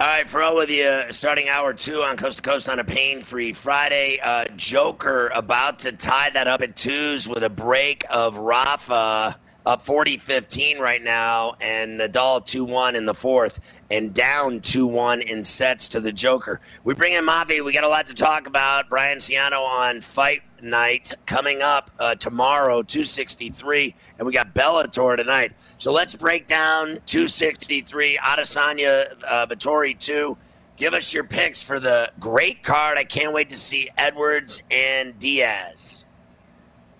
All right, Ferrall with you, starting hour two on Coast to Coast on a pain-free Friday. Uh, Joker about to tie that up at twos with a break of Rafa up 40-15 right now, and Nadal 2-1 in the fourth, and down 2-1 in sets to the Joker. We bring in Mavi. We got a lot to talk about. Brian Ciano on Fight Night coming up uh, tomorrow, 263, and we got Bellator tonight. So let's break down 263, Adesanya, uh, Vettori 2. Give us your picks for the great card. I can't wait to see Edwards and Diaz.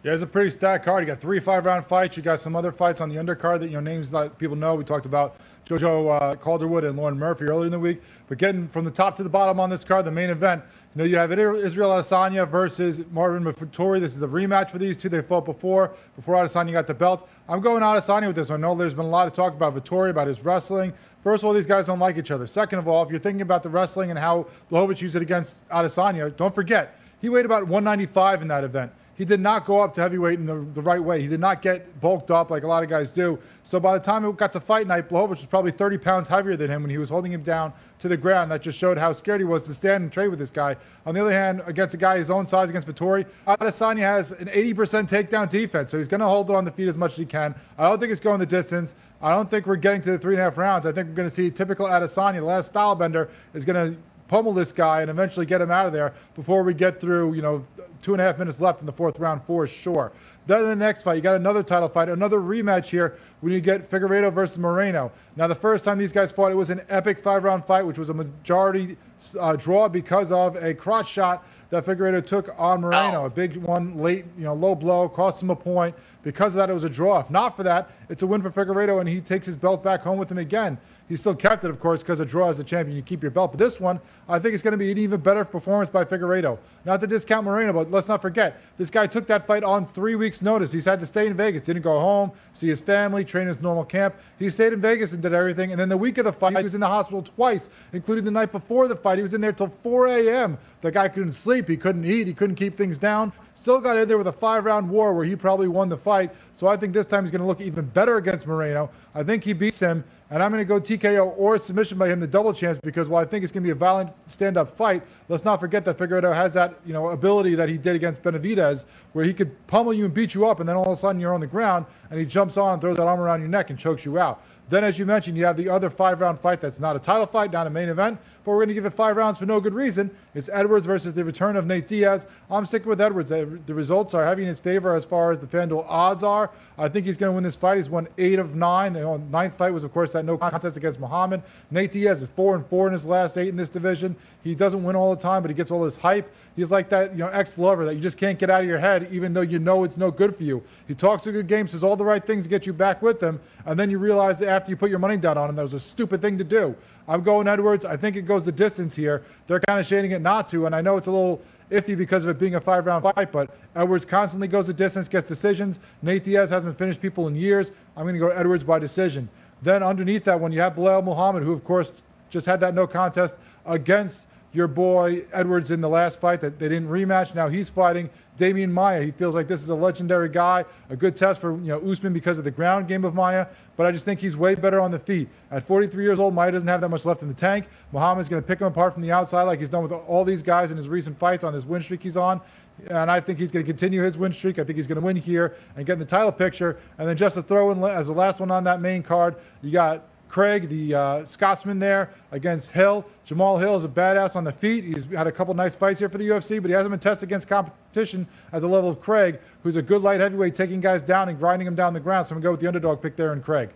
Yeah, it's a pretty stacked card. You got three five round fights. You got some other fights on the undercard that you know names that people know. We talked about JoJo uh, Calderwood and Lauren Murphy earlier in the week. But getting from the top to the bottom on this card, the main event, you know, you have Israel Adesanya versus Marvin Vettori. This is the rematch for these two. They fought before, before Adesanya got the belt. I'm going Adesanya with this. I know there's been a lot of talk about Vettori, about his wrestling. First of all, these guys don't like each other. Second of all, if you're thinking about the wrestling and how Blachowicz used it against Adesanya, don't forget, he weighed about 195 in that event he did not go up to heavyweight in the, the right way. He did not get bulked up like a lot of guys do. So by the time it got to fight night, Blachowicz was probably 30 pounds heavier than him when he was holding him down to the ground. That just showed how scared he was to stand and trade with this guy. On the other hand, against a guy his own size, against Vettori, Adesanya has an 80% takedown defense, so he's going to hold it on the feet as much as he can. I don't think it's going the distance. I don't think we're getting to the three and a half rounds. I think we're going to see typical Adesanya. The last Stylebender is going to pummel this guy and eventually get him out of there before we get through, you know, two and a half minutes left in the fourth round for sure. Then the next fight, you got another title fight, another rematch here when you get Figueiredo versus Moreno. Now, the first time these guys fought, it was an epic five round fight, which was a majority uh, draw because of a crotch shot that Figueiredo took on Moreno. Oh. A big one, late, you know, low blow, cost him a point. Because of that, it was a draw. If not for that, it's a win for Figueiredo, and he takes his belt back home with him again. He still kept it, of course, because a draw as a champion, you keep your belt. But this one, I think it's going to be an even better performance by Figueiredo. Not to discount Moreno, but let's not forget, this guy took that fight on three weeks' notice. He's had to stay in Vegas, didn't go home, see his family, train his normal camp. He stayed in Vegas and did everything. And then the week of the fight, he was in the hospital twice, including the night before the fight. He was in there till 4 a.m. The guy couldn't sleep, he couldn't eat, he couldn't keep things down. Still got in there with a five round war where he probably won the fight. So I think this time he's going to look even better against Moreno. I think he beats him. And I'm going to go TKO or submission by him, the double chance, because while I think it's going to be a violent stand-up fight, let's not forget that Figueiredo has that you know ability that he did against Benavidez, where he could pummel you and beat you up, and then all of a sudden you're on the ground, and he jumps on and throws that arm around your neck and chokes you out. Then, as you mentioned, you have the other five round fight that's not a title fight, not a main event, but we're going to give it five rounds for no good reason. It's Edwards versus the return of Nate Diaz. I'm sticking with Edwards. The results are heavy in his favor as far as the FanDuel odds are. I think he's going to win this fight. He's won eight of nine. The uh, ninth fight was, of course, that no contest against Muhammad. Nate Diaz is four and four in his last eight in this division. He doesn't win all the time, but he gets all this hype. He's like that, you know, ex-lover that you just can't get out of your head, even though you know it's no good for you. He talks a good game, says all the right things to get you back with him, and then you realize that after you put your money down on him, that was a stupid thing to do. I'm going Edwards. I think it goes the distance here. They're kind of shading it not to, and I know it's a little iffy because of it being a five round fight, but Edwards constantly goes the distance, gets decisions. Nate Diaz hasn't finished people in years. I'm going to go Edwards by decision. Then underneath that one, you have Belal Muhammad, who, of course, just had that no contest against your boy Edwards in the last fight that they didn't rematch. Now he's fighting Demian Maya. He feels like this is a legendary guy, a good test for you know Usman because of the ground game of Maya. But I just think he's way better on the feet. At 43 years old, Maya doesn't have that much left in the tank. Muhammad's going to pick him apart from the outside like he's done with all these guys in his recent fights on this win streak he's on. And I think he's going to continue his win streak. I think he's going to win here and get in the title picture. And then just to throw in as the last one on that main card, you got Craig, the uh, Scotsman there against Hill. Jamal Hill is a badass on the feet. He's had a couple nice fights here for the UFC, but he hasn't been tested against competition at the level of Craig, who's a good light heavyweight, taking guys down and grinding them down the ground. So I'm going to go with the underdog pick there in Craig.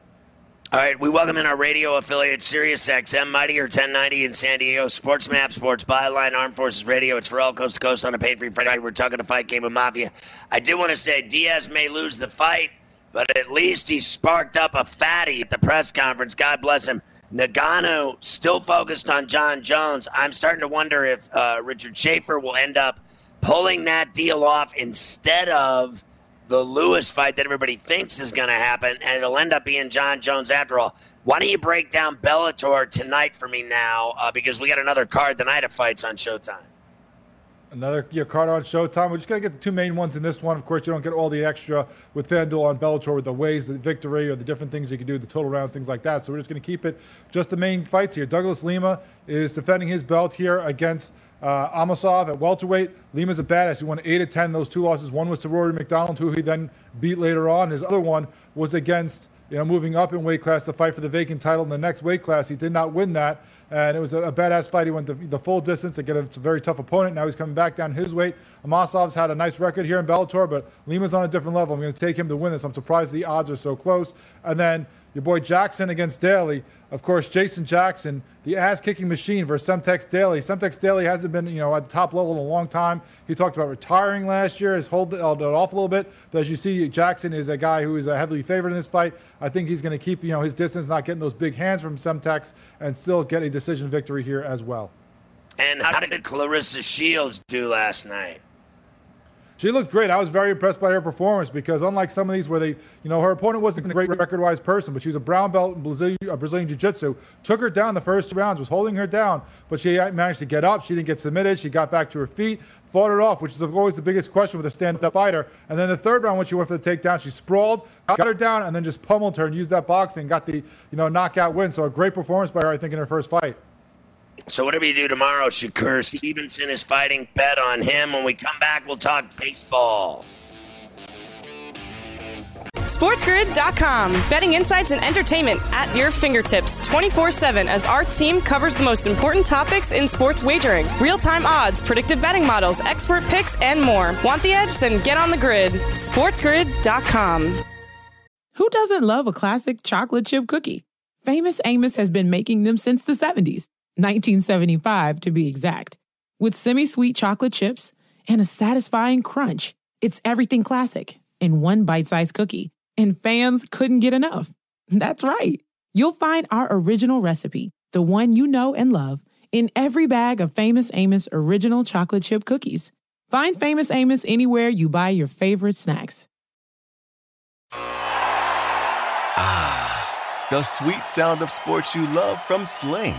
All right, we welcome in our radio affiliate, SiriusXM, Mightier 1090 in San Diego, Sports Map, Sports Byline, Armed Forces Radio. It's for all coast to coast on a pain free Friday. We're talking a fight game of Mafia. I do want to say Diaz may lose the fight, but at least he sparked up a fatty at the press conference. God bless him. Ngannou still focused on Jon Jones. I'm starting to wonder if uh, Richard Schaefer will end up pulling that deal off instead of the Lewis fight that everybody thinks is going to happen, and it'll end up being Jon Jones after all. Why don't you break down Bellator tonight for me now? Uh, because we got another card tonight of fights on Showtime. Another card on Showtime. We're just gonna get the two main ones in this one. Of course, you don't get all the extra with FanDuel on Bellator with the ways, the victory, or the different things you can do, the total rounds, things like that. So we're just gonna keep it just the main fights here. Douglas Lima is defending his belt here against uh, Amosov at welterweight. Lima's a badass. He won eight of ten. Those two losses. One was to Rory MacDonald, who he then beat later on. His other one was against you know moving up in weight class to fight for the vacant title in the next weight class. He did not win that and it was a, a badass fight. He went the, the, full distance. Again, it's a very tough opponent. Now he's coming back down his weight. Amosov's had a nice record here in Bellator, but Lima's on a different level. I'm going to take him to win this. I'm surprised the odds are so close. And then your boy Jackson against Daly. Of course, Jason Jackson, the ass-kicking machine versus Semtex Daly. Semtex Daly hasn't been, you know, at the top level in a long time. He talked about retiring last year, has held it off a little bit. But as you see, Jackson is a guy who is a heavily favored in this fight. I think he's going to keep, you know, his distance, not getting those big hands from Semtex, and still get a decision victory here as well. And how did Claressa Shields do last night? She looked great. I was very impressed by her performance because unlike some of these where they, you know, her opponent wasn't a great record-wise person, but she was a brown belt in Brazilian, uh, Brazilian Jiu-Jitsu. Took her down the first rounds, was holding her down, but she managed to get up. She didn't get submitted. She got back to her feet, fought it off, which is always the biggest question with a stand-up fighter. And then the third round, when she went for the takedown, she sprawled, got her down, and then just pummeled her and used that boxing, got the, you know, knockout win. So a great performance by her, I think, in her first fight. So whatever you do tomorrow, Shakur Stevenson is fighting. Bet on him. When we come back, we'll talk baseball. SportsGrid.com. Betting insights and entertainment at your fingertips 24 7 as our team covers the most important topics in sports wagering real time odds, predictive betting models, expert picks, and more. Want the edge? Then get on the grid. SportsGrid.com. Who doesn't love a classic chocolate chip cookie? Famous Amos has been making them since the 70s 1975 to be exact. With semi sweet chocolate chips and a satisfying crunch, it's everything classic in one bite sized cookie, and fans couldn't get enough. That's right. You'll find our original recipe, the one you know and love, in every bag of Famous Amos original chocolate chip cookies. Find Famous Amos anywhere you buy your favorite snacks. Ah, the sweet sound of sports you love from Sling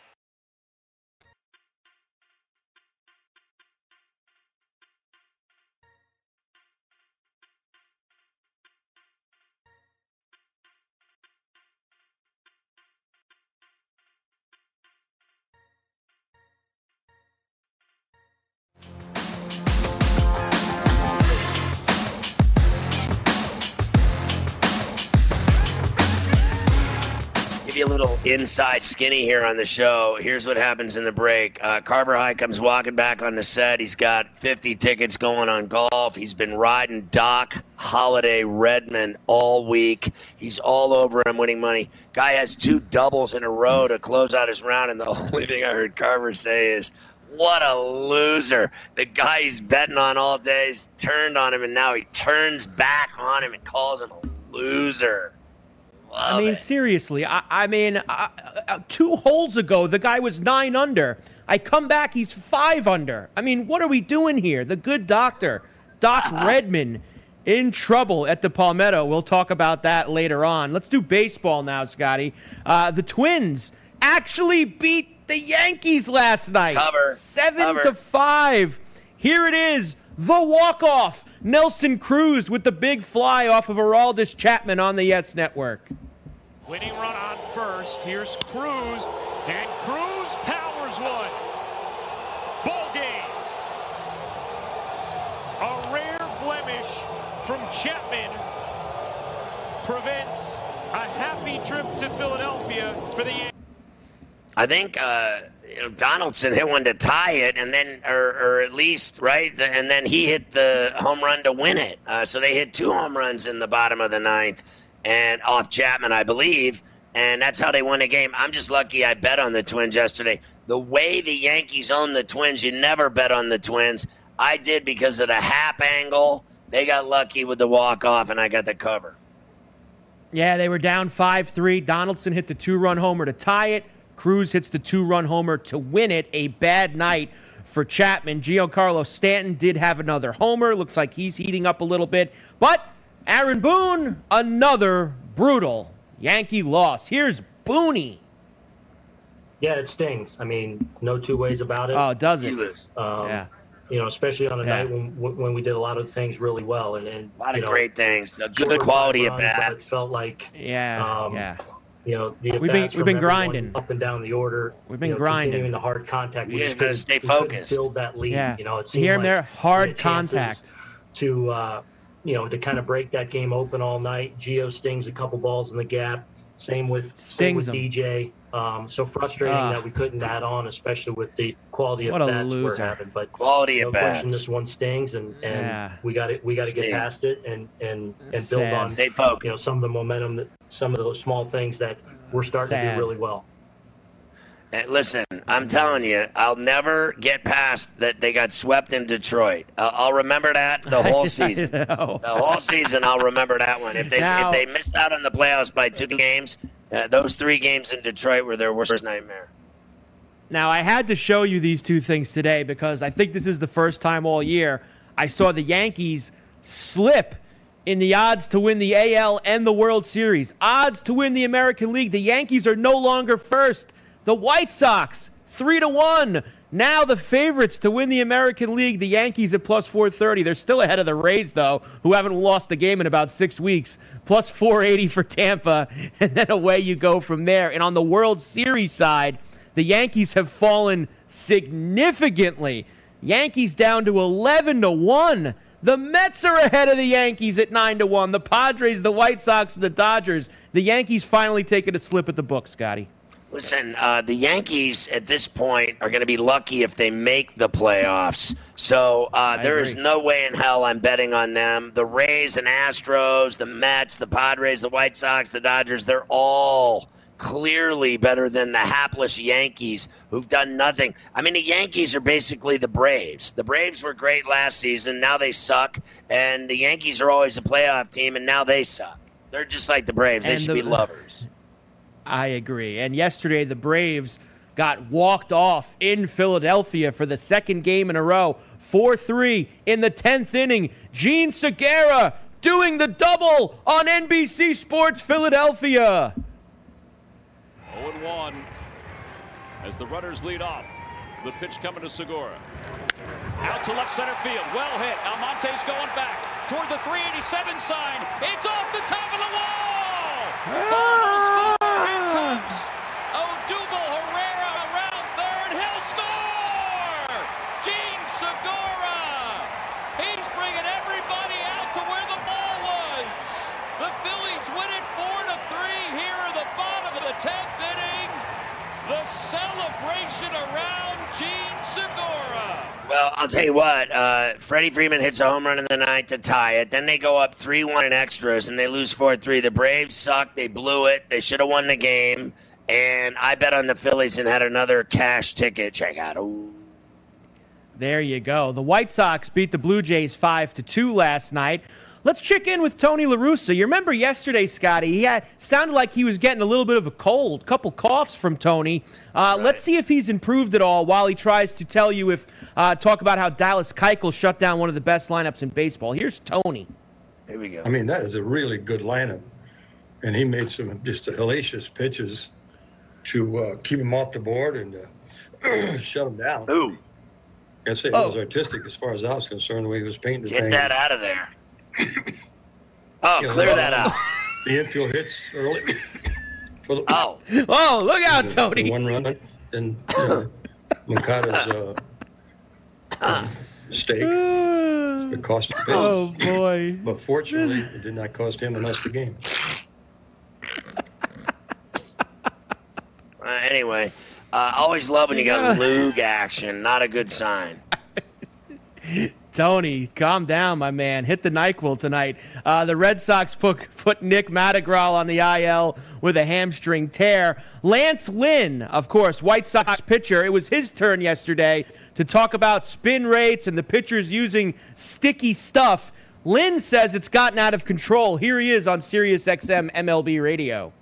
Give you a little inside skinny here on the show. Here's what happens in the break. Uh, Carver High comes walking back on the set. He's got 50 tickets going on golf. He's been riding Doc Holiday Redman all week. He's all over him winning money. Guy has two doubles in a row to close out his round, and the only thing I heard Carver say is, What a loser. The guy he's betting on all days turned on him, and now he turns back on him and calls him a loser. I mean, it. seriously. I, I mean, uh, uh, two holes ago, the guy was nine under. I come back, he's five under. I mean, what are we doing here? The good doctor, Doc Redman, in trouble at the Palmetto. We'll talk about that later on. Let's do baseball now, Scotty. Uh, the Twins actually beat the Yankees last night. Cover. Seven Cover. to five. Here it is. The walk-off. Nelson Cruz with the big fly off of Aroldis Chapman on the Yes Network. Winning run on first. Here's Cruz, and Cruz powers one. Ball game. A rare blemish from Chapman prevents a happy trip to Philadelphia for the I think uh, Donaldson hit one to tie it, and then, or, or at least right, and then he hit the home run to win it. Uh, so they hit two home runs in the bottom of the ninth, and off Chapman, I believe, and that's how they won the game. I'm just lucky I bet on the Twins yesterday. The way the Yankees own the Twins, you never bet on the Twins. I did because of the Hap angle. They got lucky with the walk off, and I got the cover. Yeah, they were down 5 3. Donaldson hit the two run homer to tie it. Cruz hits the two run homer to win it. A bad night for Chapman. Giancarlo Stanton did have another homer. Looks like he's heating up a little bit. But Aaron Boone, another brutal Yankee loss. Here's Booney. Yeah, it stings. I mean, no two ways about it. Oh, does it? You lose. um, yeah. You know, especially on a Yeah. night when when we did a lot of things really well, and, and A lot of know, great things. A good quality at runs, but It bats. felt like Yeah. Um, yeah. You know the We've been- we've been grinding. up and down the order. We've been you know, grinding. continuing the hard contact. We Yeah, just gotta stay focused. Build that lead. Yeah. You know, it seemed Here and like there, hard we had chances contact. to uh, you know to kind of break that game open all night. Gio stings a couple balls in the gap. Same with same Stings with 'em. DJ. Um, so frustrating Ah. that we couldn't add on, especially with the quality of What a bats we're having. But Quality of no question, this one stings, and, and Yeah. we got it. We got to get past it and and and build Sad. on Stay focused. you know some of the momentum that some of those small things that we're starting to do really well. Uh, Listen, I'm telling you, I'll never get past that they got swept in Detroit. I'll, I'll remember that the whole season. The whole season, I'll remember that one. If they Now- if they missed out on the playoffs by two games, uh, those three games in Detroit were their worst nightmare. Now, I had to show you these two things today because I think this is the first time all year I saw the Yankees slip in the odds to win the AL and the World Series. Odds to win the American League. The Yankees are no longer first. The White Sox, 3 to 1. Now the favorites to win the American League, the Yankees at plus 430. They're still ahead of the Rays, though, who haven't lost a game in about six weeks. Plus 480 for Tampa, and then away you go from there. And on the World Series side, the Yankees have fallen significantly. Yankees down to 11 to 1. The Mets are ahead of the Yankees at 9 to 1. The Padres, the White Sox, the Dodgers. The Yankees finally taking a slip at the book, Scotty. Listen, uh, the Yankees at this point are going to be lucky if they make the playoffs. So uh, there is agree. no way in hell I'm betting on them. The Rays and Astros, the Mets, the Padres, the White Sox, the Dodgers, they're all clearly better than the hapless Yankees who've done nothing. I mean, the Yankees are basically the Braves. The Braves were great last season. Now they suck. And the Yankees are always a playoff team, and now they suck. They're just like the Braves. They And should the- be lovers. I agree. And yesterday, the Braves got walked off in Philadelphia for the second game in a row. 4 3 in the 10th inning. Jean Segura doing the double on NBC Sports Philadelphia. 0 1 as the runners lead off. The pitch coming to Segura. Out to left center field. Well hit. Almonte's going back toward the 387 sign. It's off the top of the wall. Ah! Cardinals score. Here comes Odubel Herrera around third. He'll score. Jean Segura. He's bringing everybody out to where the ball was. The Phillies win it four to three here in the bottom of the tenth inning. The celebration around Jean Segura. Well, I'll tell you what. Uh, Freddie Freeman hits a home run in the ninth to tie it. Then they go up three-one in extras, and they lose four-three. The Braves suck. They blew it. They should have won the game. And I bet on the Phillies and had another cash ticket. Check out. Ooh. There you go. The White Sox beat the Blue Jays 5 to 2 last night. Let's check in with Tony La Russa. You remember yesterday, Scotty? He had sounded like he was getting a little bit of a cold, couple coughs from Tony. Uh, right. Let's see if he's improved at all while he tries to tell you if uh, talk about how Dallas Keuchel shut down one of the best lineups in baseball. Here's Tony. Here we go. I mean, that is a really good lineup, and he made some just hellacious pitches to uh, keep him off the board and uh, shut him down. Ooh. I say oh. it was artistic as far as I was concerned. The way he was painting the Get thing. that out of there. Oh, you clear that out. The infield hits early. For the, oh. Oh, look out, the, Tony. The one run and you know, Moncada's uh, mistake. It cost him. Oh boy! But fortunately, it did not cost him and us the game. Uh, anyway, uh, always love when you got lug action. Not a good sign. Tony, calm down, my man. Hit the NyQuil tonight. Uh, the Red Sox put, put Nick Madrigal on the IL with a hamstring tear. Lance Lynn, of course, White Sox pitcher, it was his turn yesterday to talk about spin rates and the pitchers using sticky stuff. Lynn says it's gotten out of control. Here he is on Sirius XM MLB radio.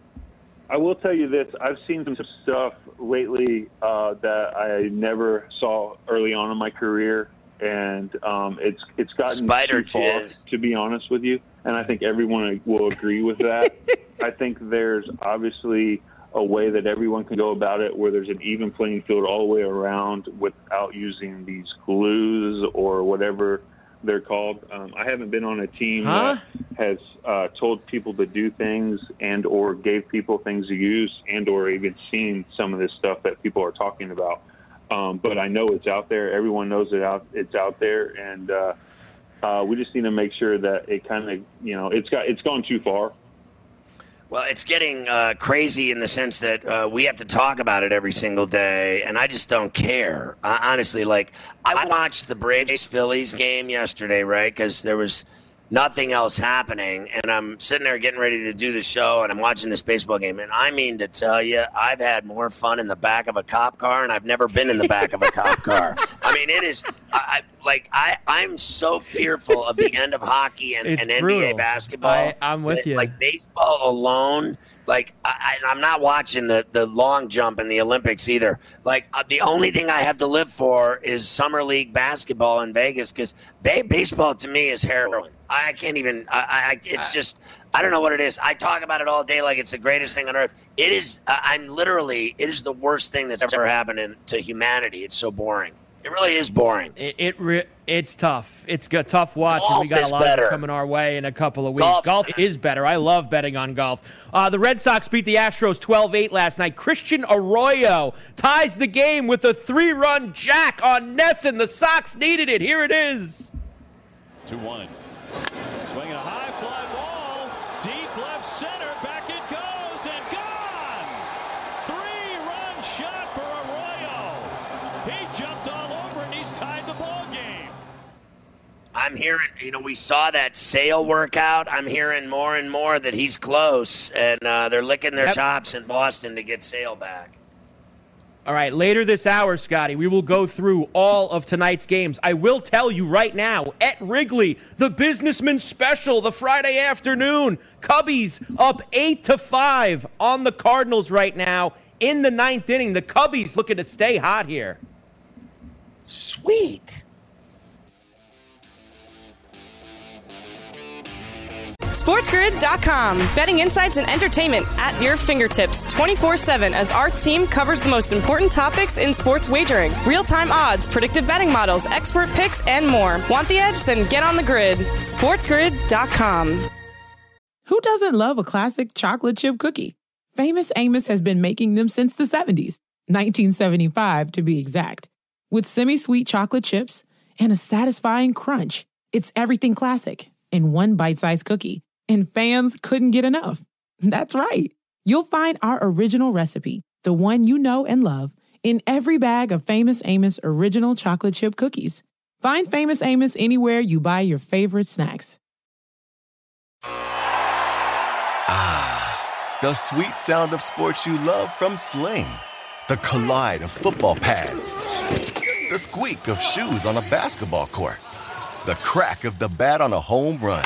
I will tell you this: I've seen some stuff lately uh, that I never saw early on in my career, and um, it's it's gotten Spider too far, to be honest with you. And I think everyone will agree with that. I think there's obviously a way that everyone can go about it where there's an even playing field all the way around without using these glues or whatever they're called. Um, I haven't been on a team Huh? that has uh, told people to do things and or gave people things to use and or even seen some of this stuff that people are talking about. Um, but I know it's out there. Everyone knows it out. It's out there, and uh, uh, we just need to make sure that it kind of, you know, it's got it's gone too far. Well, it's getting uh, crazy in the sense that uh, we have to talk about it every single day, and I just don't care. Uh, honestly, like I watched the Braves Phillies game yesterday, right? Because there was nothing else happening, and I'm sitting there getting ready to do the show, and I'm watching this baseball game, and I mean to tell you, I've had more fun in the back of a cop car, and I've never been in the back of a cop car. I mean, it is I, I like I I'm so fearful of the end of hockey and, and NBA basketball. I- I'm with you. Like baseball alone. Like I, I'm not watching the, the long jump in the Olympics either. Like uh, the only thing I have to live for is summer league basketball in Vegas because ba- baseball to me is heroin. I can't even. I, I it's just I don't know what it is. I talk about it all day like it's the greatest thing on earth. It is. Uh, I'm literally. It is the worst thing that's ever happened in, to humanity. It's so boring. It really is boring. It, it re- it's tough. It's a tough watch, and we got is a lot of it coming our way in a couple of weeks. Golf's golf is better. I love betting on golf. Uh, the Red Sox beat the Astros 12-8 last night. Christian Arroyo ties the game with a three-run jack on Nesson. The Sox needed it. Here it is. 2 1. Swinging a high fly ball. Deep left center. Back it goes and gone. Three run shot for Arroyo. He jumped all over and he's tied the ball game. I'm hearing, you know, we saw that sale workout. I'm hearing more and more that he's close, and uh, they're licking their Yep. chops in Boston to get Sale back. All right, later this hour, Scotty, we will go through all of tonight's games. I will tell you right now, at Wrigley, the Businessman Special, the Friday afternoon, Cubbies up eight to five on the Cardinals right now in the ninth inning. The Cubbies looking to stay hot here. Sweet. SportsGrid.com. Betting insights and entertainment at your fingertips 24 7 as our team covers the most important topics in sports wagering real time odds, predictive betting models, expert picks, and more. Want the edge? Then get on the grid. SportsGrid.com. Who doesn't love a classic chocolate chip cookie? Famous Amos has been making them since the 70s, 1975 to be exact. With semi sweet chocolate chips and a satisfying crunch, it's everything classic in one bite sized cookie, and fans couldn't get enough. That's right. You'll find our original recipe, the one you know and love, in every bag of Famous Amos original chocolate chip cookies. Find Famous Amos anywhere you buy your favorite snacks. Ah, the sweet sound of sports you love from Sling. The collide of football pads. the squeak of shoes on a basketball court, the crack of the bat on a home run,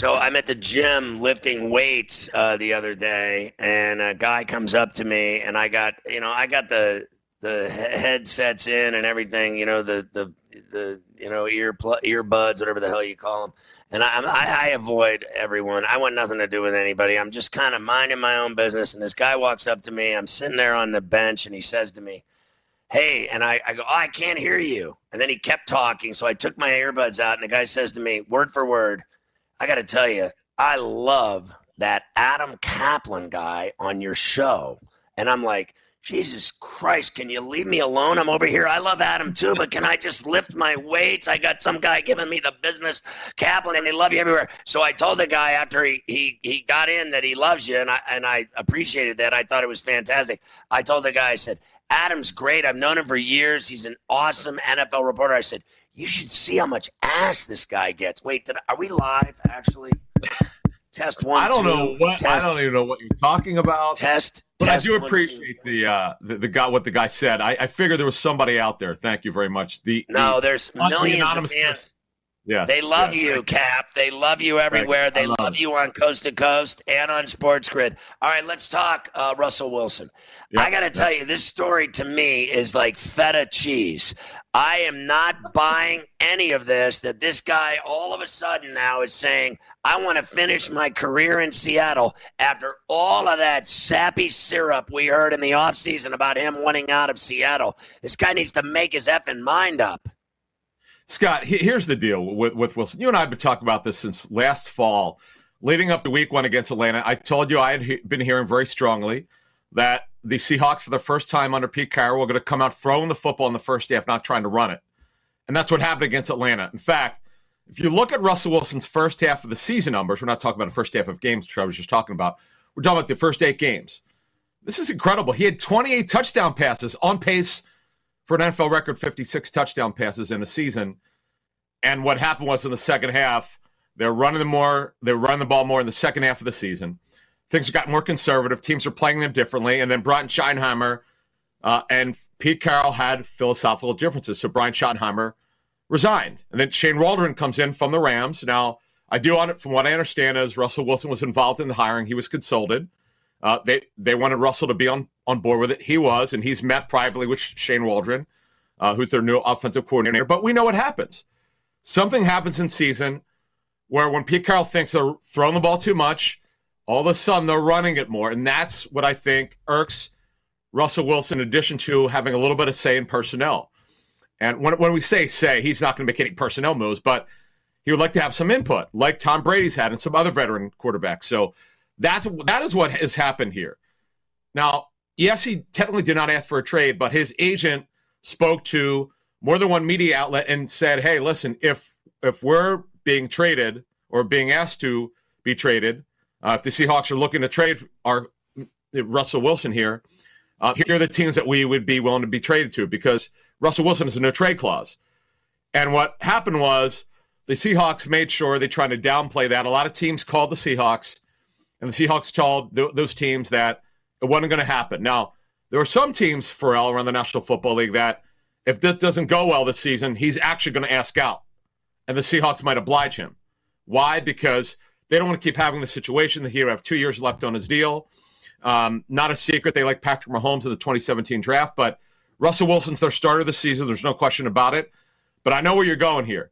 So I'm at the gym lifting weights uh, the other day, and a guy comes up to me, and I got you know I got the the headsets in and everything, you know the the the you know ear pl- earbuds, whatever the hell you call them, and I, I I avoid everyone. I want nothing to do with anybody. I'm just kind of minding my own business, and this guy walks up to me. I'm sitting there on the bench, and he says to me. Hey, and I, I go, oh, I can't hear you. And then he kept talking. So I took my earbuds out, and the guy says to me, word for word, I got to tell you, I love that Adam Kaplan guy on your show. And I'm like, Jesus Christ, can you leave me alone? I'm over here. I love Adam too, but can I just lift my weights? I got some guy giving me the business, Kaplan, and they love you everywhere. So I told the guy after he he, he got in that he loves you, and I and I appreciated that. I thought it was fantastic. I told the guy, I said, Adam's great. I've known him for years. He's an awesome NFL reporter. I said, you should see how much ass this guy gets. Wait, did, are we live? Actually, test one. I don't two, know what test, I don't even know what you're talking about. Test. But test I do one, appreciate the, uh, the the guy what the guy said. I, I figured there was somebody out there. Thank you very much. The No, the, there's the of fans. Yeah, They love yeah, you, Cap. They love you everywhere. I They love love you on Coast to Coast and on Sports Grid. All right, let's talk uh, Russell Wilson. Yeah, I got to tell you, this story to me is like feta cheese. I am not buying any of this that this guy all of a sudden now is saying, I want to finish my career in Seattle after all of that sappy syrup we heard in the offseason about him wanting out of Seattle. This guy needs to make his effing mind up. Scott, he- here's the deal with, with Wilson. You and I have been talking about this since last fall, leading up to week one against Atlanta. I told you I had he- been hearing very strongly that the Seahawks, for the first time under Pete Carroll, were going to come out throwing the football in the first half, not trying to run it. And that's what happened against Atlanta. In fact, if you look at Russell Wilson's first half of the season numbers, we're not talking about the first half of games, which I was just talking about. We're talking about the first eight games. This is incredible. He had 28 touchdown passes on pace for an NFL record 56 touchdown passes in a season. And what happened was in the second half, they're running the more, they're running the ball more in the second half of the season. Things got more conservative. Teams are playing them differently. And then Brian Schottenheimer uh, and Pete Carroll had philosophical differences. So Brian Schottenheimer resigned. And then Shane Waldron comes in from the Rams. Now, I do on it from what I understand is Russell Wilson was involved in the hiring. He was consulted. Uh, they they wanted Russell to be on, on board with it. He was, and he's met privately with Shane Waldron, uh, who's their new offensive coordinator. But we know what happens. Something happens in season where when Pete Carroll thinks they're throwing the ball too much, all of a sudden they're running it more. And that's what I think irks Russell Wilson, in addition to having a little bit of say in personnel. And when, when we say say, he's not going to make any personnel moves, but he would like to have some input, like Tom Brady's had and some other veteran quarterbacks. So that's that is what has happened here. Now, yes, he technically did not ask for a trade, but his agent spoke to more than one media outlet and said, "Hey, listen, if if we're being traded or being asked to be traded, uh, if the Seahawks are looking to trade our Russell Wilson here, uh, here are the teams that we would be willing to be traded to because Russell Wilson is in a trade clause." And what happened was the Seahawks made sure they tried to downplay that. A lot of teams called the Seahawks, and the Seahawks told th- those teams that it wasn't going to happen. Now, there were some teams, Ferrall, around the National Football League that if this doesn't go well this season, he's actually going to ask out. And the Seahawks might oblige him. Why? Because they don't want to keep having the situation that he have two years left on his deal. Um, not a secret, they like Patrick Mahomes in the 2017 draft, but Russell Wilson's their starter this season. There's no question about it. But I know where you're going here.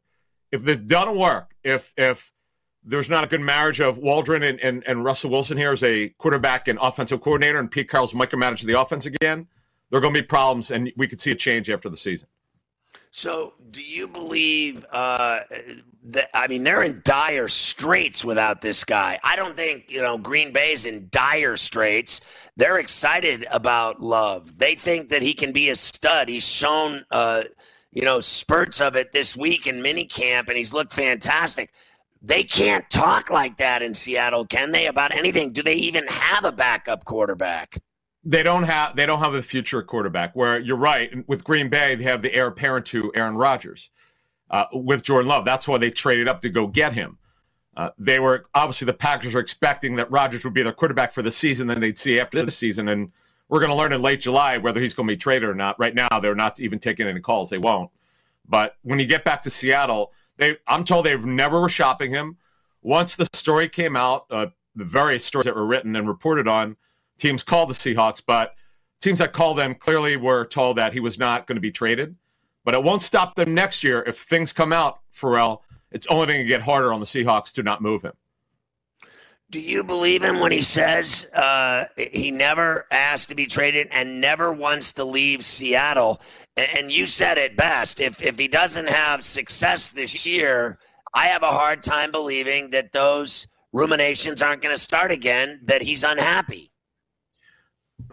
If this doesn't work, if if there's not a good marriage of Waldron and, and, and Russell Wilson here as a quarterback and offensive coordinator, and Pete Carroll's micromanaging the offense again, there are going to be problems, and we could see a change after the season. So, do you believe uh, the, I mean, they're in dire straits without this guy. I don't think, you know, Green Bay's in dire straits. They're excited about Love. They think that he can be a stud. He's shown, uh, you know, spurts of it this week in minicamp, and he's looked fantastic. They can't talk like that in Seattle, can they? About anything? Do they even have a backup quarterback? They don't have. They don't have a future quarterback. Where you're right with Green Bay, they have the heir apparent to Aaron Rodgers uh, with Jordan Love. That's why they traded up to go get him. Uh, they were obviously the Packers were expecting that Rodgers would be their quarterback for the season. Then they'd see after the season, and we're going to learn in late July whether he's going to be traded or not. Right now, they're not even taking any calls. They won't. But when you get back to Seattle, they I'm told they've never were shopping him. Once the story came out, uh, the various stories that were written and reported on, teams called the Seahawks, but teams that called them clearly were told that he was not going to be traded. But it won't stop them next year if things come out, Ferrall. It's only going to get harder on the Seahawks to not move him. Do you believe him when he says uh, he never asked to be traded and never wants to leave Seattle? And you said it best. If if he doesn't have success this year, I have a hard time believing that those ruminations aren't going to start again. That he's unhappy.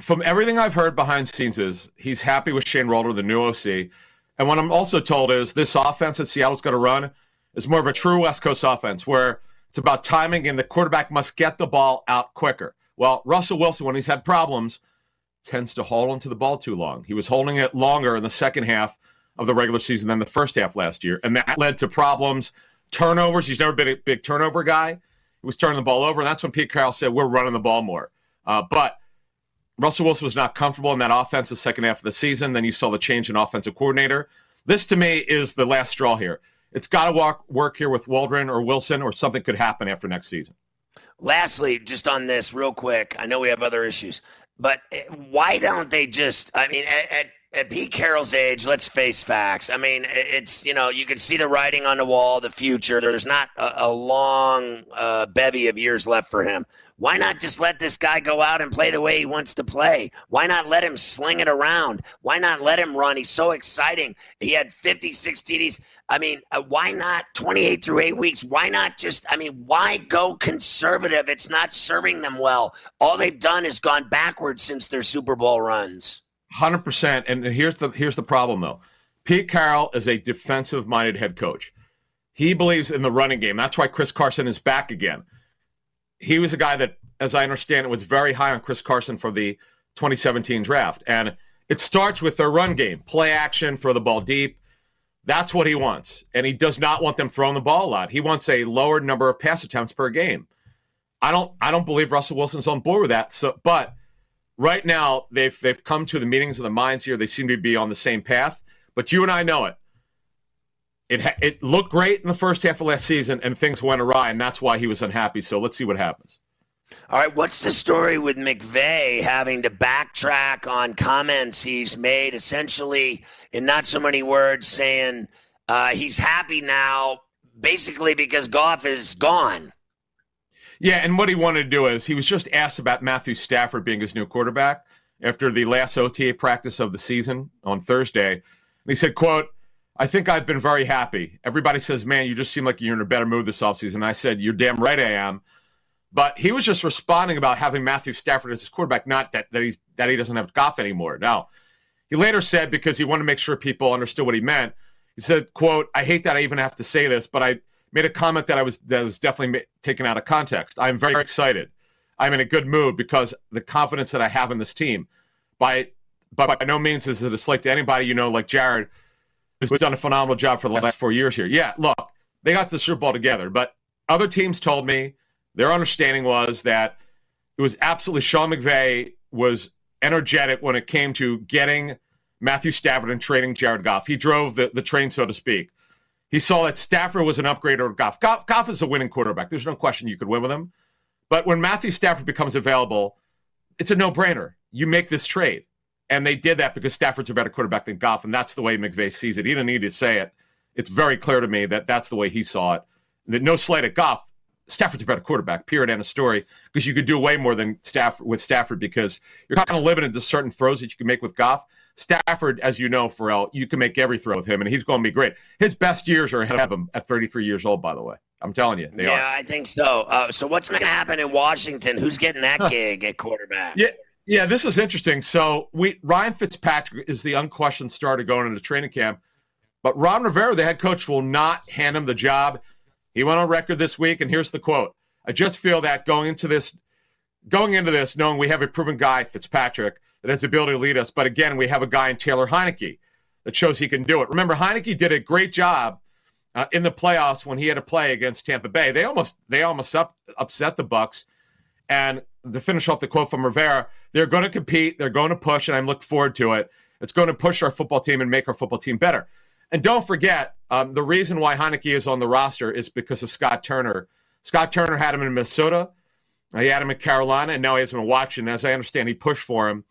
From everything I've heard behind the scenes, is he's happy with Shane Waldron, the new OC. And what I'm also told is this offense that Seattle's going to run is more of a true West Coast offense where it's about timing and the quarterback must get the ball out quicker. Well, Russell Wilson, when he's had problems, tends to hold onto the ball too long. He was holding it longer in the second half of the regular season than the first half last year. And that led to problems, turnovers. He's never been a big turnover guy. He was turning the ball over. And that's when Pete Carroll said, We're running the ball more. Uh, but Russell Wilson was not comfortable in that offense the second half of the season. Then you saw the change in offensive coordinator. This to me is the last straw here. It's got to work here with Waldron or Wilson, or something could happen after next season. Lastly, just on this, real quick, I know we have other issues, but eh, why don't they just? I mean, at, at at Pete Carroll's age, let's face facts. I mean, it's you know you can see the writing on the wall, the future. There's not a, a long uh, bevy of years left for him. Why not just let this guy go out and play the way he wants to play? Why not let him sling it around? Why not let him run? He's so exciting. He had 56 TDs. I mean, uh, why not 28 through eight weeks? Why not just? I mean, why go conservative? It's not serving them well. All they've done is gone backwards since their Super Bowl runs. Hundred percent. And here's the here's the problem though. Pete Carroll is a defensive minded head coach. He believes in the running game. That's why Chris Carson is back again. He was a guy that, as I understand it, was very high on Chris Carson for the 2017 draft. And it starts with their run game, play action, throw the ball deep. That's what he wants. And he does not want them throwing the ball a lot. He wants a lower number of pass attempts per game. I don't I don't believe Russell Wilson's on board with that. So but right now they've they've come to the meetings of the minds here. They seem to be on the same path. But you and I know it. It ha- it looked great in the first half of last season, and things went awry, and that's why he was unhappy. So let's see what happens. All right, what's the story with McVay having to backtrack on comments he's made, essentially in not so many words, saying uh, he's happy now, basically because Goff is gone. Yeah, and what he wanted to do is he was just asked about Matthew Stafford being his new quarterback after the last OTA practice of the season on Thursday. And he said, quote, I think I've been very happy. Everybody says, man, you just seem like you're in a better mood this offseason. I said, you're damn right I am. But he was just responding about having Matthew Stafford as his quarterback, not that, that, he's, that he doesn't have Goff anymore. Now, he later said, because he wanted to make sure people understood what he meant, he said, quote, I hate that I even have to say this, but I – made a comment that I was that was definitely taken out of context. I'm very excited. I'm in a good mood because the confidence that I have in this team. By but by no means is it a slight to anybody you know like Jared, who's done a phenomenal job for the last four years here. Yeah, look, they got the Super Bowl together, but other teams told me their understanding was that it was absolutely Sean McVay was energetic when it came to getting Matthew Stafford and trading Jared Goff. He drove the, the train, so to speak. He saw that Stafford was an upgrade over Goff. Goff. Goff is a winning quarterback. There's no question you could win with him. But when Matthew Stafford becomes available, it's a no brainer. You make this trade. And they did that because Stafford's a better quarterback than Goff. And that's the way McVay sees it. He didn't need to say it. It's very clear to me that that's the way he saw it. That no slight at Goff. Stafford's a better quarterback. Period. and a story. Because you could do way more than Stafford with Stafford because you're kind of limited to certain throws that you can make with Goff. Stafford, as you know, Ferrall, you can make every throw with him, and he's going to be great. His best years are ahead of him at 33 years old. By the way, I'm telling you, they yeah, are. I think so. Uh, so what's going to happen in Washington? Who's getting that gig at quarterback? Yeah, yeah, this is interesting. So we Ryan Fitzpatrick is the unquestioned starter going into training camp, but Ron Rivera, the head coach, will not hand him the job. He went on record this week, and here's the quote: "I just feel that going into this, going into this, knowing we have a proven guy, Fitzpatrick, that has the ability to lead us, but again, we have a guy in Taylor Heinicke that shows he can do it. Remember, Heinicke did a great job." Uh, in the playoffs, when he had a play against Tampa Bay, they almost they almost up, upset the Bucs. And to finish off the quote from Rivera, they're going to compete, they're going to push, and I'm looking forward to it. It's going to push our football team and make our football team better. And don't forget, um, the reason why Heinicke is on the roster is because of Scott Turner. Scott Turner had him in Minnesota, he had him in Carolina, and now he has him in Washington. As I understand, he pushed for him.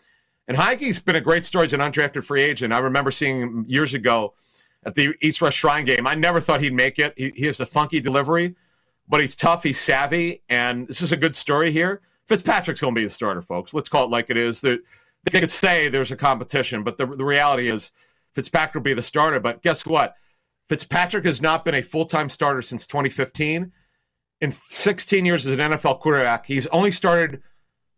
And Heinicke's been a great story as an undrafted free agent. I remember seeing him years ago at the East West Shrine game. I never thought he'd make it. He, he has a funky delivery, but he's tough, he's savvy, and this is a good story here. Fitzpatrick's going to be the starter, folks. Let's call it like it is. They could say there's a competition, but the, the reality is Fitzpatrick will be the starter. But guess what? Fitzpatrick has not been a full time starter since 2015. In 16 years as an NFL quarterback, he's only started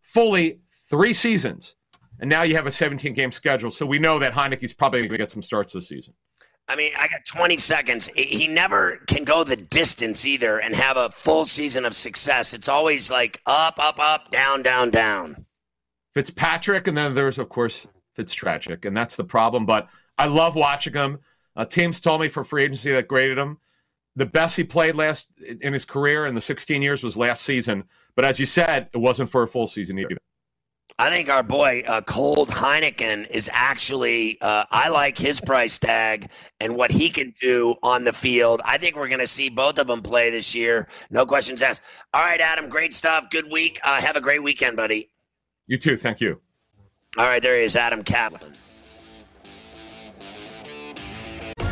fully three seasons. And now you have a 17 game schedule. So we know that Heinicke's probably going to get some starts this season. I mean, I got 20 seconds. He never can go the distance either and have a full season of success. It's always like up, up, up, down, down, down. Fitzpatrick, and then there's, of course, Fitztragic, and that's the problem. But I love watching him. Uh, teams told me for free agency that graded him. The best he played last in his career in the 16 years was last season. But as you said, it wasn't for a full season either. I think our boy uh, Cold Heineken is actually. Uh, I like his price tag and what he can do on the field. I think we're going to see both of them play this year. No questions asked. All right, Adam. Great stuff. Good week. Uh, have a great weekend, buddy. You too. Thank you. All right, there he is, Adam Kaplan.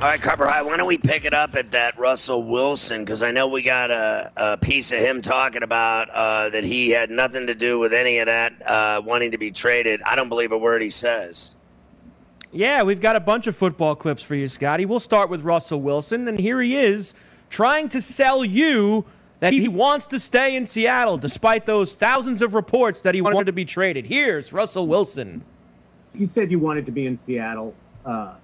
All right, Carper High, why don't we pick it up at that Russell Wilson? Because I know we got a, a, piece of him talking about uh, that he had nothing to do with any of that uh, wanting to be traded. I don't believe a word he says. Yeah, we've got a bunch of football clips for you, Scotty. We'll start with Russell Wilson, and here he is trying to sell you that he wants to stay in Seattle despite those thousands of reports that he wanted to be traded. Here's Russell Wilson. You said you wanted to be in Seattle. Uh,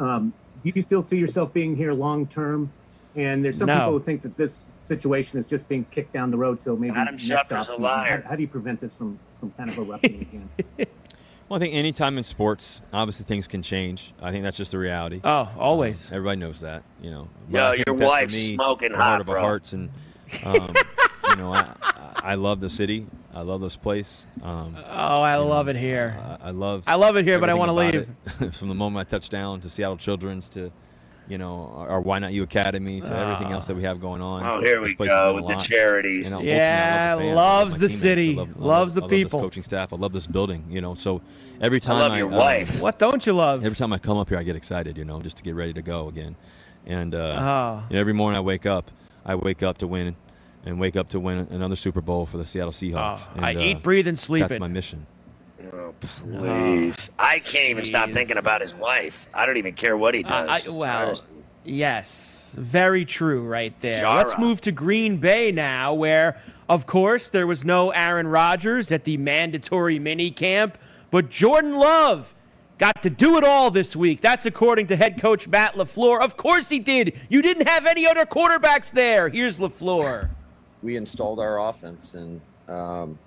um, do you still see yourself being here long term? And there's some No. people who think that this situation is just being kicked down the road till maybe Adam Schefter's a liar. How, how do you prevent this from, from kind of erupting again? Well, I think anytime in sports, obviously things can change. I think that's just the reality. Oh, always. Um, everybody knows that, you know. But Yo, your wife's me, smoking the hot, heart of our hearts, and um, you know, I, I I love the city. I love this place. Um, oh, I love know, it here. I, I, love. I love it here, but I want to leave. From the moment I touched down to Seattle Children's to, you know, our Why Not You Academy to everything else that we have going on. Oh, here we go with the charities. You know, yeah, the loves the city, love, loves the people, love coaching staff. I love this building. You know, so every time I love your I, wife. Um, what don't you love? Every time I come up here, I get excited. You know, just to get ready to go again. And uh, oh. you know, every morning I wake up, I wake up to win and wake up to win another Super Bowl for the Seattle Seahawks. Oh, and, I uh, eat, breathe, and sleep. That's it. my mission. Oh, please. Oh, I can't even stop thinking about his wife. I don't even care what he does. Uh, I, well, yes. Very true right there. Jara. Let's move to Green Bay now, where, of course, there was no Aaron Rodgers at the mandatory mini camp, but Jordan Love got to do it all this week. That's according to head coach Matt LaFleur. Of course he did. You didn't have any other quarterbacks there. Here's LaFleur we installed our offense and um,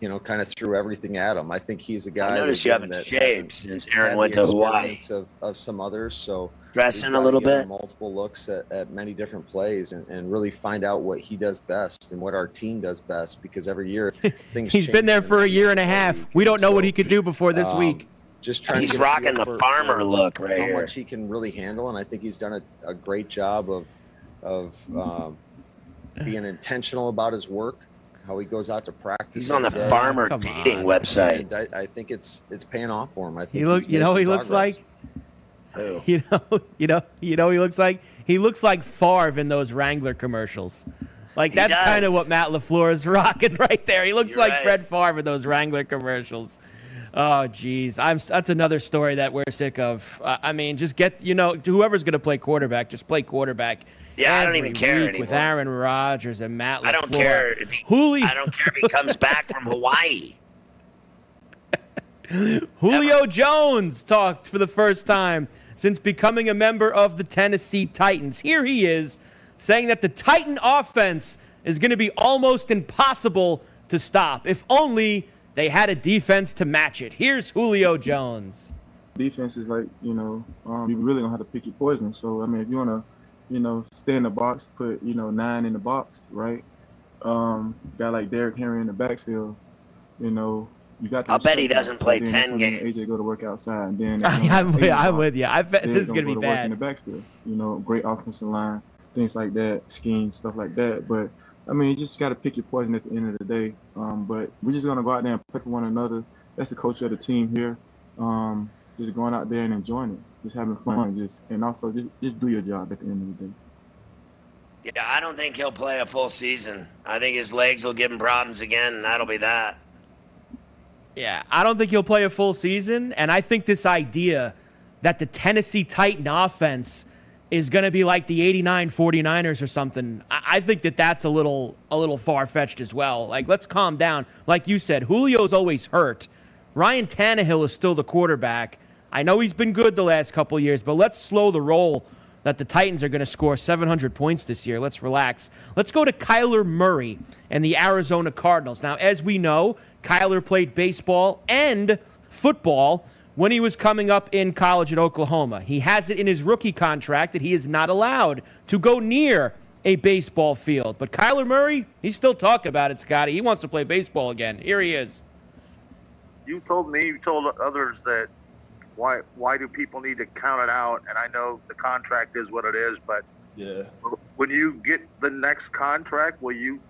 you know kind of threw everything at him. I think he's a guy. I noticed you haven't shaved since Aaron went to Hawaii. Of, of some others, so dressing a little bit. Multiple looks at, at many different plays and, and really find out what he does best and what our team does best because every year things. He's been there for a year and a half. We don't know so, what he could do before this um, week. Just trying. He's to rocking the for, farmer for look right how here. much he can really handle, and I think he's done a, a great job of of. Um, being intentional about his work, how he goes out to practice. He's on the day. farmer Come dating on. website. I, I, think it's it's paying off for him. I think he look, you know, he looks like. Who? You know, you know, you know. He looks like he looks like Favre in those Wrangler commercials. Like that's kind of what Matt LaFleur is rocking right there. He looks You're like right. Fred Favre in those Wrangler commercials. Oh, geez, I'm. That's another story that we're sick of. Uh, I mean, just get you know whoever's going to play quarterback, just play quarterback. Yeah, I don't even care anymore. With Aaron Rodgers and Matt. LaFleur. I don't care if he. Julio. I don't care if he comes back from Hawaii. Julio Ever. Jones talked for the first time since becoming a member of the Tennessee Titans. Here he is saying that the Titan offense is going to be almost impossible to stop, if only they had a defense to match it. Here's Julio Jones. Defense is like, you know, um, you really don't have to pick your poison. So, I mean, if you want to, you know, stay in the box, put, you know, nine in the box, right? Um, guy like Derrick Henry in the backfield, you know, you got. I'll bet he doesn't play ten games. AJ go to work outside, and then I'm, with, I'm with you. I bet this is gonna, gonna be bad in the backfield. You know, great offensive line, things like that, scheme, stuff like that. But I mean, you just got to pick your poison at the end of the day. Um, but we're just gonna go out there and play for one another. That's the culture of the team here. Um, just going out there and enjoying it, just having fun, uh-huh. just and also just, just do your job at the end of the day. Yeah, I don't think he'll play a full season. I think his legs will give him problems again, and that'll be that. Yeah, I don't think he'll play a full season, and I think this idea that the Tennessee Titan offense is going to be like the 89 49ers or something. I think that that's a little a little far fetched as well. Like let's calm down. Like you said, Julio's always hurt. Ryan Tannehill is still the quarterback. I know he's been good the last couple years, but let's slow the roll that the Titans are going to score 700 points this year. Let's relax. Let's go to Kyler Murray and the Arizona Cardinals. Now, as we know, Kyler played baseball and football when he was coming up in college at Oklahoma. He has it in his rookie contract that he is not allowed to go near a baseball field. But Kyler Murray, he's still talking about it, Scotty. He wants to play baseball again. Here he is. You told me, you told others that why why do people need to count it out? And I know the contract is what it is, but yeah, when you get the next contract, will you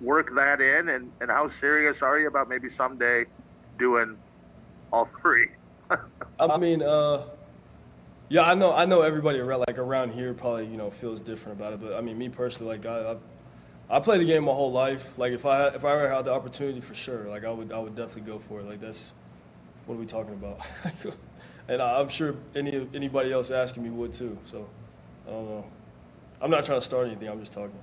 work that in? And and how serious are you about maybe someday doing all three? I mean, uh, yeah, I know, I know everybody around like around here probably you know feels different about it, but I mean, me personally, like I, I, I played the game my whole life. Like if I if I ever had the opportunity for sure, like I would I would definitely go for it. Like that's what are we talking about? and I, I'm sure any anybody else asking me would too. So I don't know. I'm not trying to start anything. I'm just talking.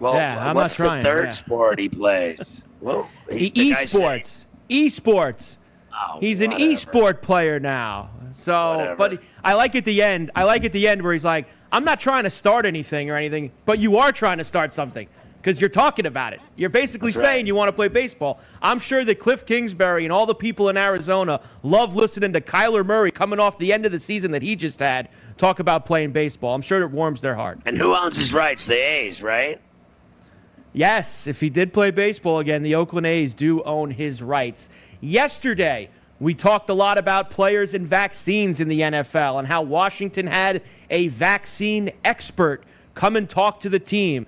Well, yeah, I'm what's not trying, the third yeah. sport he plays? Well, he, esports. Esports. Oh, he's an whatever. e-sport player now. So, Whatever. but I like at the end. I like at the end where he's like, "I'm not trying to start anything or anything, but you are trying to start something." Because you're talking about it. You're basically That's saying right. you want to play baseball. I'm sure that Cliff Kingsbury and all the people in Arizona love listening to Kyler Murray coming off the end of the season that he just had talk about playing baseball. I'm sure it warms their heart. And who owns his rights? The A's, right? Yes, if he did play baseball again, the Oakland A's do own his rights. Yesterday, we talked a lot about players and vaccines in the NFL and how Washington had a vaccine expert come and talk to the team.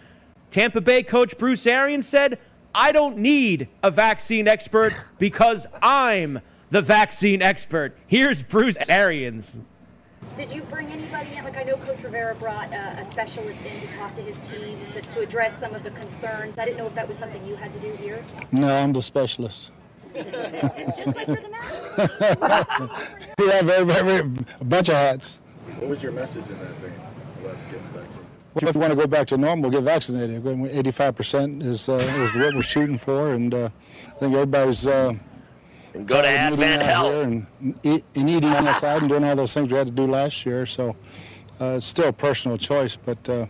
Tampa Bay coach Bruce Arians said, I don't need a vaccine expert because I'm the vaccine expert. Here's Bruce Arians. Did you bring anybody in? Like I know Coach Rivera brought uh, a specialist in to talk to his team to, to address some of the concerns. I didn't know if that was something you had to do here. No, I'm the specialist. Just like for the match. yeah, very, very, very, a bunch of hats. What was your message in that thing about getting vaccinated? Well, if you want to go back to normal, get vaccinated. 85% is uh, is what we're shooting for, and uh, I think everybody's uh, And go to tired of Advent out Health. here and, eat, and eating on the side and doing all those things we had to do last year. So uh, it's still a personal choice, but uh,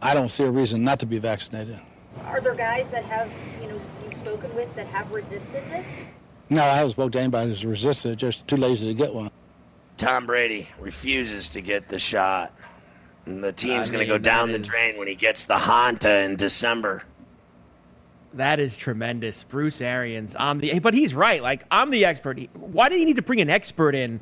I don't see a reason not to be vaccinated. Are there guys that have you know you've spoken with that have resisted this? No, I haven't spoke to anybody who's resisted it, just too lazy to get one. Tom Brady refuses to get the shot. And the team's going to go down that the drain when he gets the Honda in December. That is tremendous. Bruce Arians. I'm the, but he's right. Like, I'm the expert. Why do you need to bring an expert in?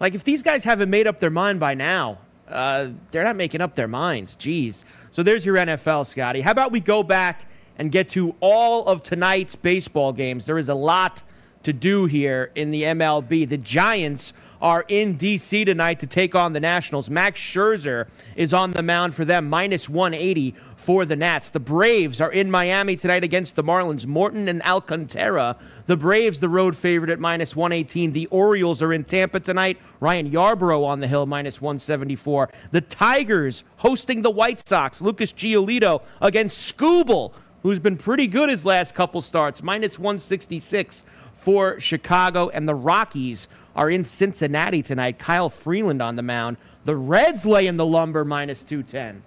Like, if these guys haven't made up their mind by now, uh, they're not making up their minds. Jeez. So there's your NFL, Scotty. How about we go back and get to all of tonight's baseball games? There is a lot to do here in the MLB. The Giants are in D.C. tonight to take on the Nationals. Max Scherzer is on the mound for them, minus 180 for the Nats. The Braves are in Miami tonight against the Marlins. Morton and Alcantara. The Braves, the road favorite at minus 118. The Orioles are in Tampa tonight. Ryan Yarbrough on the hill, minus 174. The Tigers hosting the White Sox. Lucas Giolito against Skubal, who's been pretty good his last couple starts, minus 166 for Chicago. And the Rockies are in Cincinnati tonight. Kyle Freeland on the mound. The Reds lay in the lumber minus 210.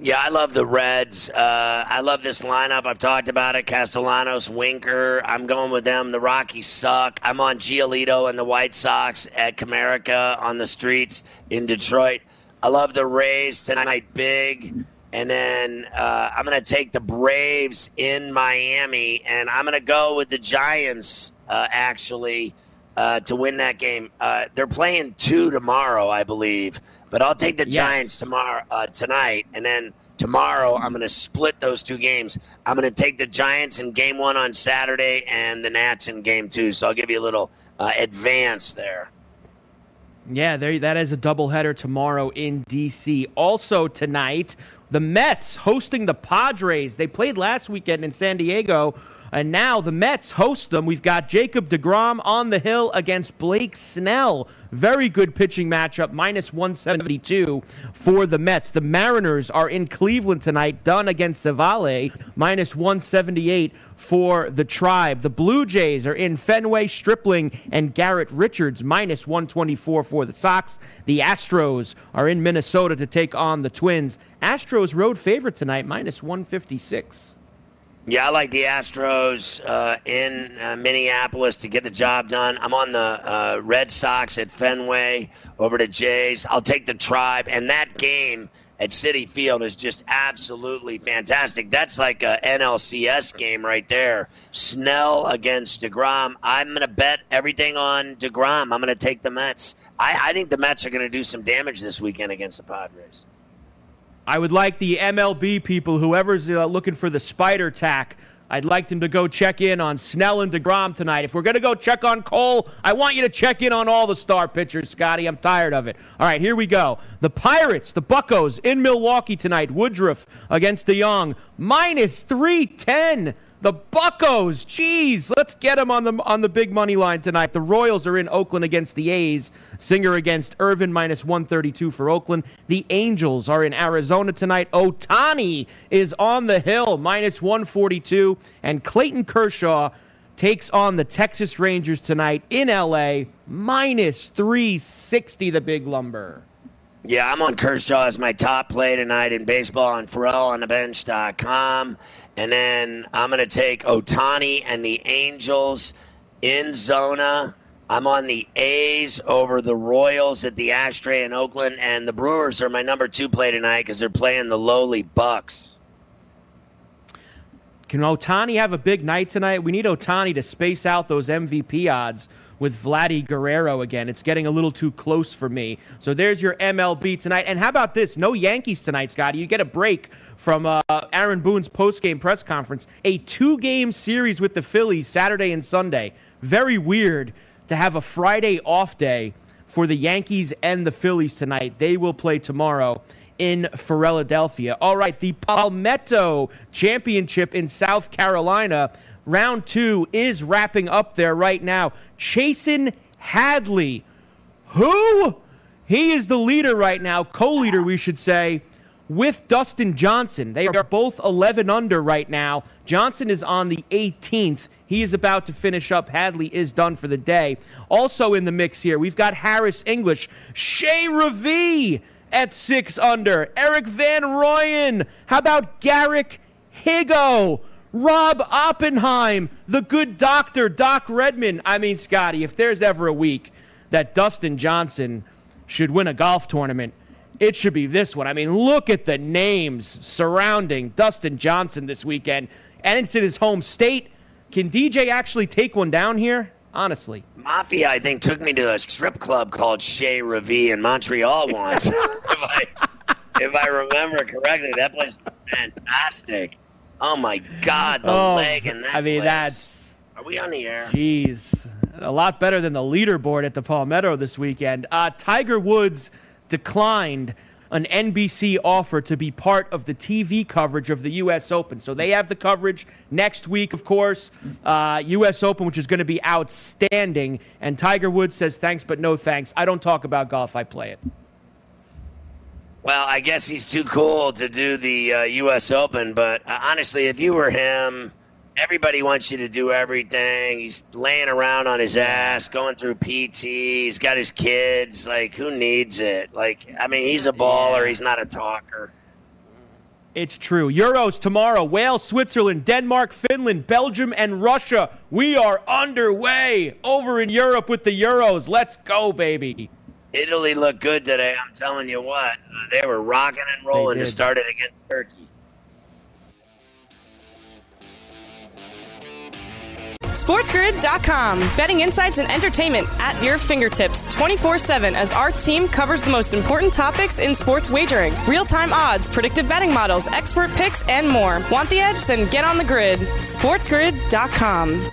Yeah, I love the Reds. Uh, I love this lineup. I've talked about it. Castellanos, Winker. I'm going with them. The Rockies suck. I'm on Giolito and the White Sox at Comerica on the streets in Detroit. I love the Rays tonight, big. And then uh, I'm going to take the Braves in Miami, and I'm going to go with the Giants, uh, actually, uh, to win that game. Uh, they're playing two tomorrow, I believe, but I'll take the Yes. Giants tomorrow uh, tonight, and then tomorrow I'm going to split those two games. I'm going to take the Giants in game one on Saturday and the Nats in game two. So I'll give you a little uh, advance there. Yeah, there that is a doubleheader tomorrow in DC. Also tonight, the Mets hosting the Padres. They played last weekend in San Diego, and now the Mets host them. We've got Jacob DeGrom on the hill against Blake Snell. Very good pitching matchup, minus 172 for the Mets. The Mariners are in Cleveland tonight, Dunn against Civale, minus 178 for the Tribe. The Blue Jays are in Fenway, Stripling, and Garrett Richards, minus 124 for the Sox. The Astros are in Minnesota to take on the Twins. Astros road favorite tonight, minus 156. Yeah, I like the Astros uh, in uh, Minneapolis to get the job done. I'm on the uh, Red Sox at Fenway over to Jays. I'll take the Tribe, and that game at Citi Field is just absolutely fantastic. That's like a NLCS game right there. Snell against Degrom. I'm going to bet everything on Degrom. I'm going to take the Mets. I, I think the Mets are going to do some damage this weekend against the Padres. I would like the MLB people, whoever's uh, looking for the spider tack, I'd like them to go check in on Snell and DeGrom tonight. If we're going to go check on Cole, I want you to check in on all the star pitchers, Scotty. I'm tired of it. All right, here we go. The Pirates, the Buckos in Milwaukee tonight. Woodruff against DeYoung, minus 310. The Buckos, jeez, let's get them on the on the big money line tonight. The Royals are in Oakland against the A's. Singer against Irvin minus 132 for Oakland. The Angels are in Arizona tonight. Ohtani is on the hill minus 142, and Clayton Kershaw takes on the Texas Rangers tonight in LA minus 360. The big lumber. Yeah, I'm on Kershaw as my top play tonight in baseball on ForelOnTheBench.com. And then I'm going to take Ohtani and the Angels in Zona. I'm on the A's over the Royals at the Ashtray in Oakland. And the Brewers are my number two play tonight because they're playing the lowly Bucs. Can Ohtani have a big night tonight? We need Ohtani to space out those MVP odds with Vladdy Guerrero again. It's getting a little too close for me. So there's your MLB tonight. And how about this? No Yankees tonight, Scotty. You get a break from uh, Aaron Boone's post-game press conference. A two-game series with the Phillies Saturday and Sunday. Very weird to have a Friday off day for the Yankees and the Phillies tonight. They will play tomorrow in Philadelphia. All right, the Palmetto Championship in South Carolina. Round two is wrapping up there right now. Chesson Hadley, who? He is the leader right now, co leader, we should say, with Dustin Johnson. They are both 11 under right now. Johnson is on the 18th. He is about to finish up. Hadley is done for the day. Also in the mix here, we've got Harris English, Chez Reavie at six under, Erik van Rooyen. How about Garrick Higgo? Rob Oppenheim, the good doctor, Doc Redman. I mean, Scotty, if there's ever a week that Dustin Johnson should win a golf tournament, it should be this one. I mean, look at the names surrounding Dustin Johnson this weekend, and it's in his home state. Can DJ actually take one down here? Honestly. Mafia, I think, took me to a strip club called Chez Ravee in Montreal once. if, I, if I remember correctly, that place was fantastic. Oh my God, the Oh, leg in that I mean, place. that's Are we on the air? Jeez, a lot better than the leaderboard at the Palmetto this weekend. Uh, Tiger Woods declined an NBC offer to be part of the TV coverage of the U.S. Open. So they have the coverage next week, of course, uh, U.S. Open, which is going to be outstanding. And Tiger Woods says thanks, but no thanks. I don't talk about golf, I play it. Well, I guess he's too cool to do the uh, U.S. Open, but uh, honestly, if you were him, everybody wants you to do everything. He's laying around on his ass, going through PT. He's got his kids. Like, who needs it? Like, I mean, he's a baller. He's not a talker. It's true. Euros tomorrow. Wales, Switzerland, Denmark, Finland, Belgium, and Russia. We are underway over in Europe with the Euros. Let's go, baby. Italy looked good today. I'm telling you what, they were rocking and rolling to start it against Turkey. SportsGrid.com. Betting insights and entertainment at your fingertips 24 7 as our team covers the most important topics in sports wagering real time odds, predictive betting models, expert picks, and more. Want the edge? Then get on the grid. SportsGrid.com.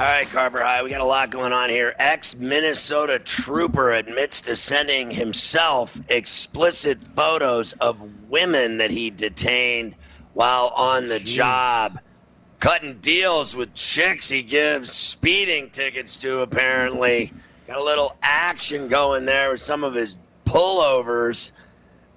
All right, Carver High, we got a lot going on here. Ex Minnesota trooper admits to sending himself explicit photos of women that he detained while on the job. Cutting deals with chicks he gives speeding tickets to, apparently. Got a little action going there with some of his pullovers.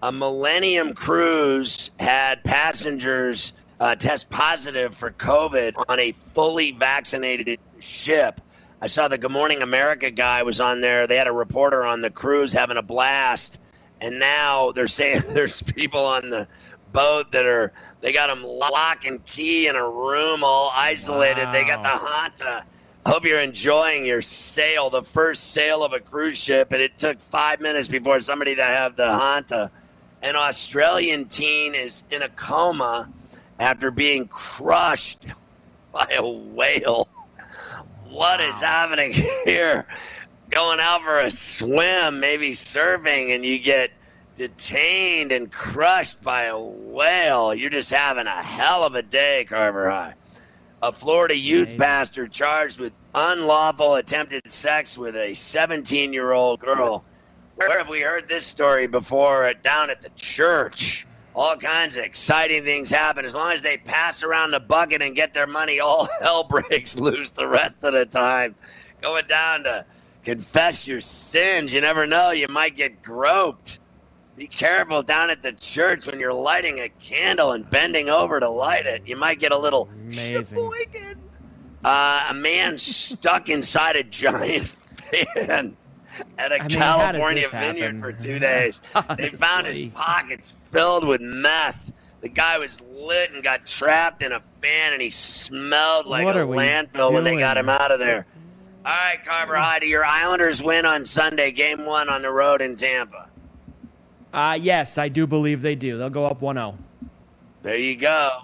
A Millennium Cruise had passengers uh, test positive for COVID on a fully vaccinated ship. I saw the Good Morning America guy was on there. They had a reporter on the cruise having a blast, and now they're saying there's people on the boat that are they got them lock and key in a room, all isolated. They got the hot uh, Hope you're enjoying your sail, the first sail of a cruise ship, and it took five minutes before somebody to have the Hanta. An Australian teen is in a coma after being crushed by a whale. What is happening here? Going out for a swim, maybe surfing, and you get detained and crushed by a whale. You're just having a hell of a day, Carver High a Florida youth pastor charged with unlawful attempted sex with a 17 year old girl. Where have we heard this story before? Down at the church. All kinds of exciting things happen. As long as they pass around the bucket and get their money, all hell breaks loose the rest of the time. Going down to confess your sins. You never know. You might get groped. Be careful down at the church when you're lighting a candle and bending over to light it. You might get a little Amazing. uh, a man stuck inside a giant fan at a I mean, California vineyard happen? for two days. they found his pockets filled with meth. The guy was lit and got trapped in a fan, and he smelled like What a landfill when they got him out of there. All right, Carver Heidi, your Islanders win on Sunday, game one on the road in Tampa. Uh, yes, I do believe they do. They'll go up oh. 1 0. There you go.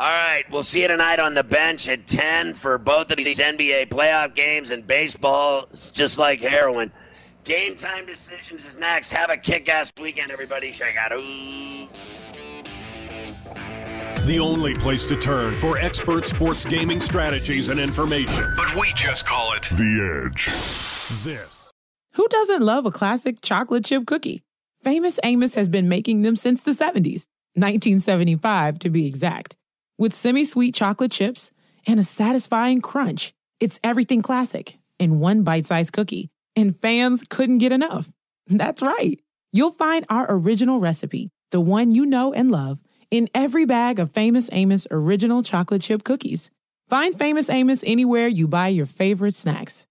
All right, we'll see you tonight on the bench at 10 for both of these NBA playoff games and baseball. It's just like heroin. Game time decisions is next. Have a kick ass weekend, everybody. Check out. Ooh. The only place to turn for expert sports gaming strategies and information. But we just call it The Edge. This Who doesn't love a classic chocolate chip cookie? Famous Amos has been making them since the 70s, 1975 to be exact. With semi sweet chocolate chips and a satisfying crunch, it's everything classic in one bite sized cookie. And fans couldn't get enough. That's right. You'll find our original recipe, the one you know and love, in every bag of Famous Amos original chocolate chip cookies. Find Famous Amos anywhere you buy your favorite snacks.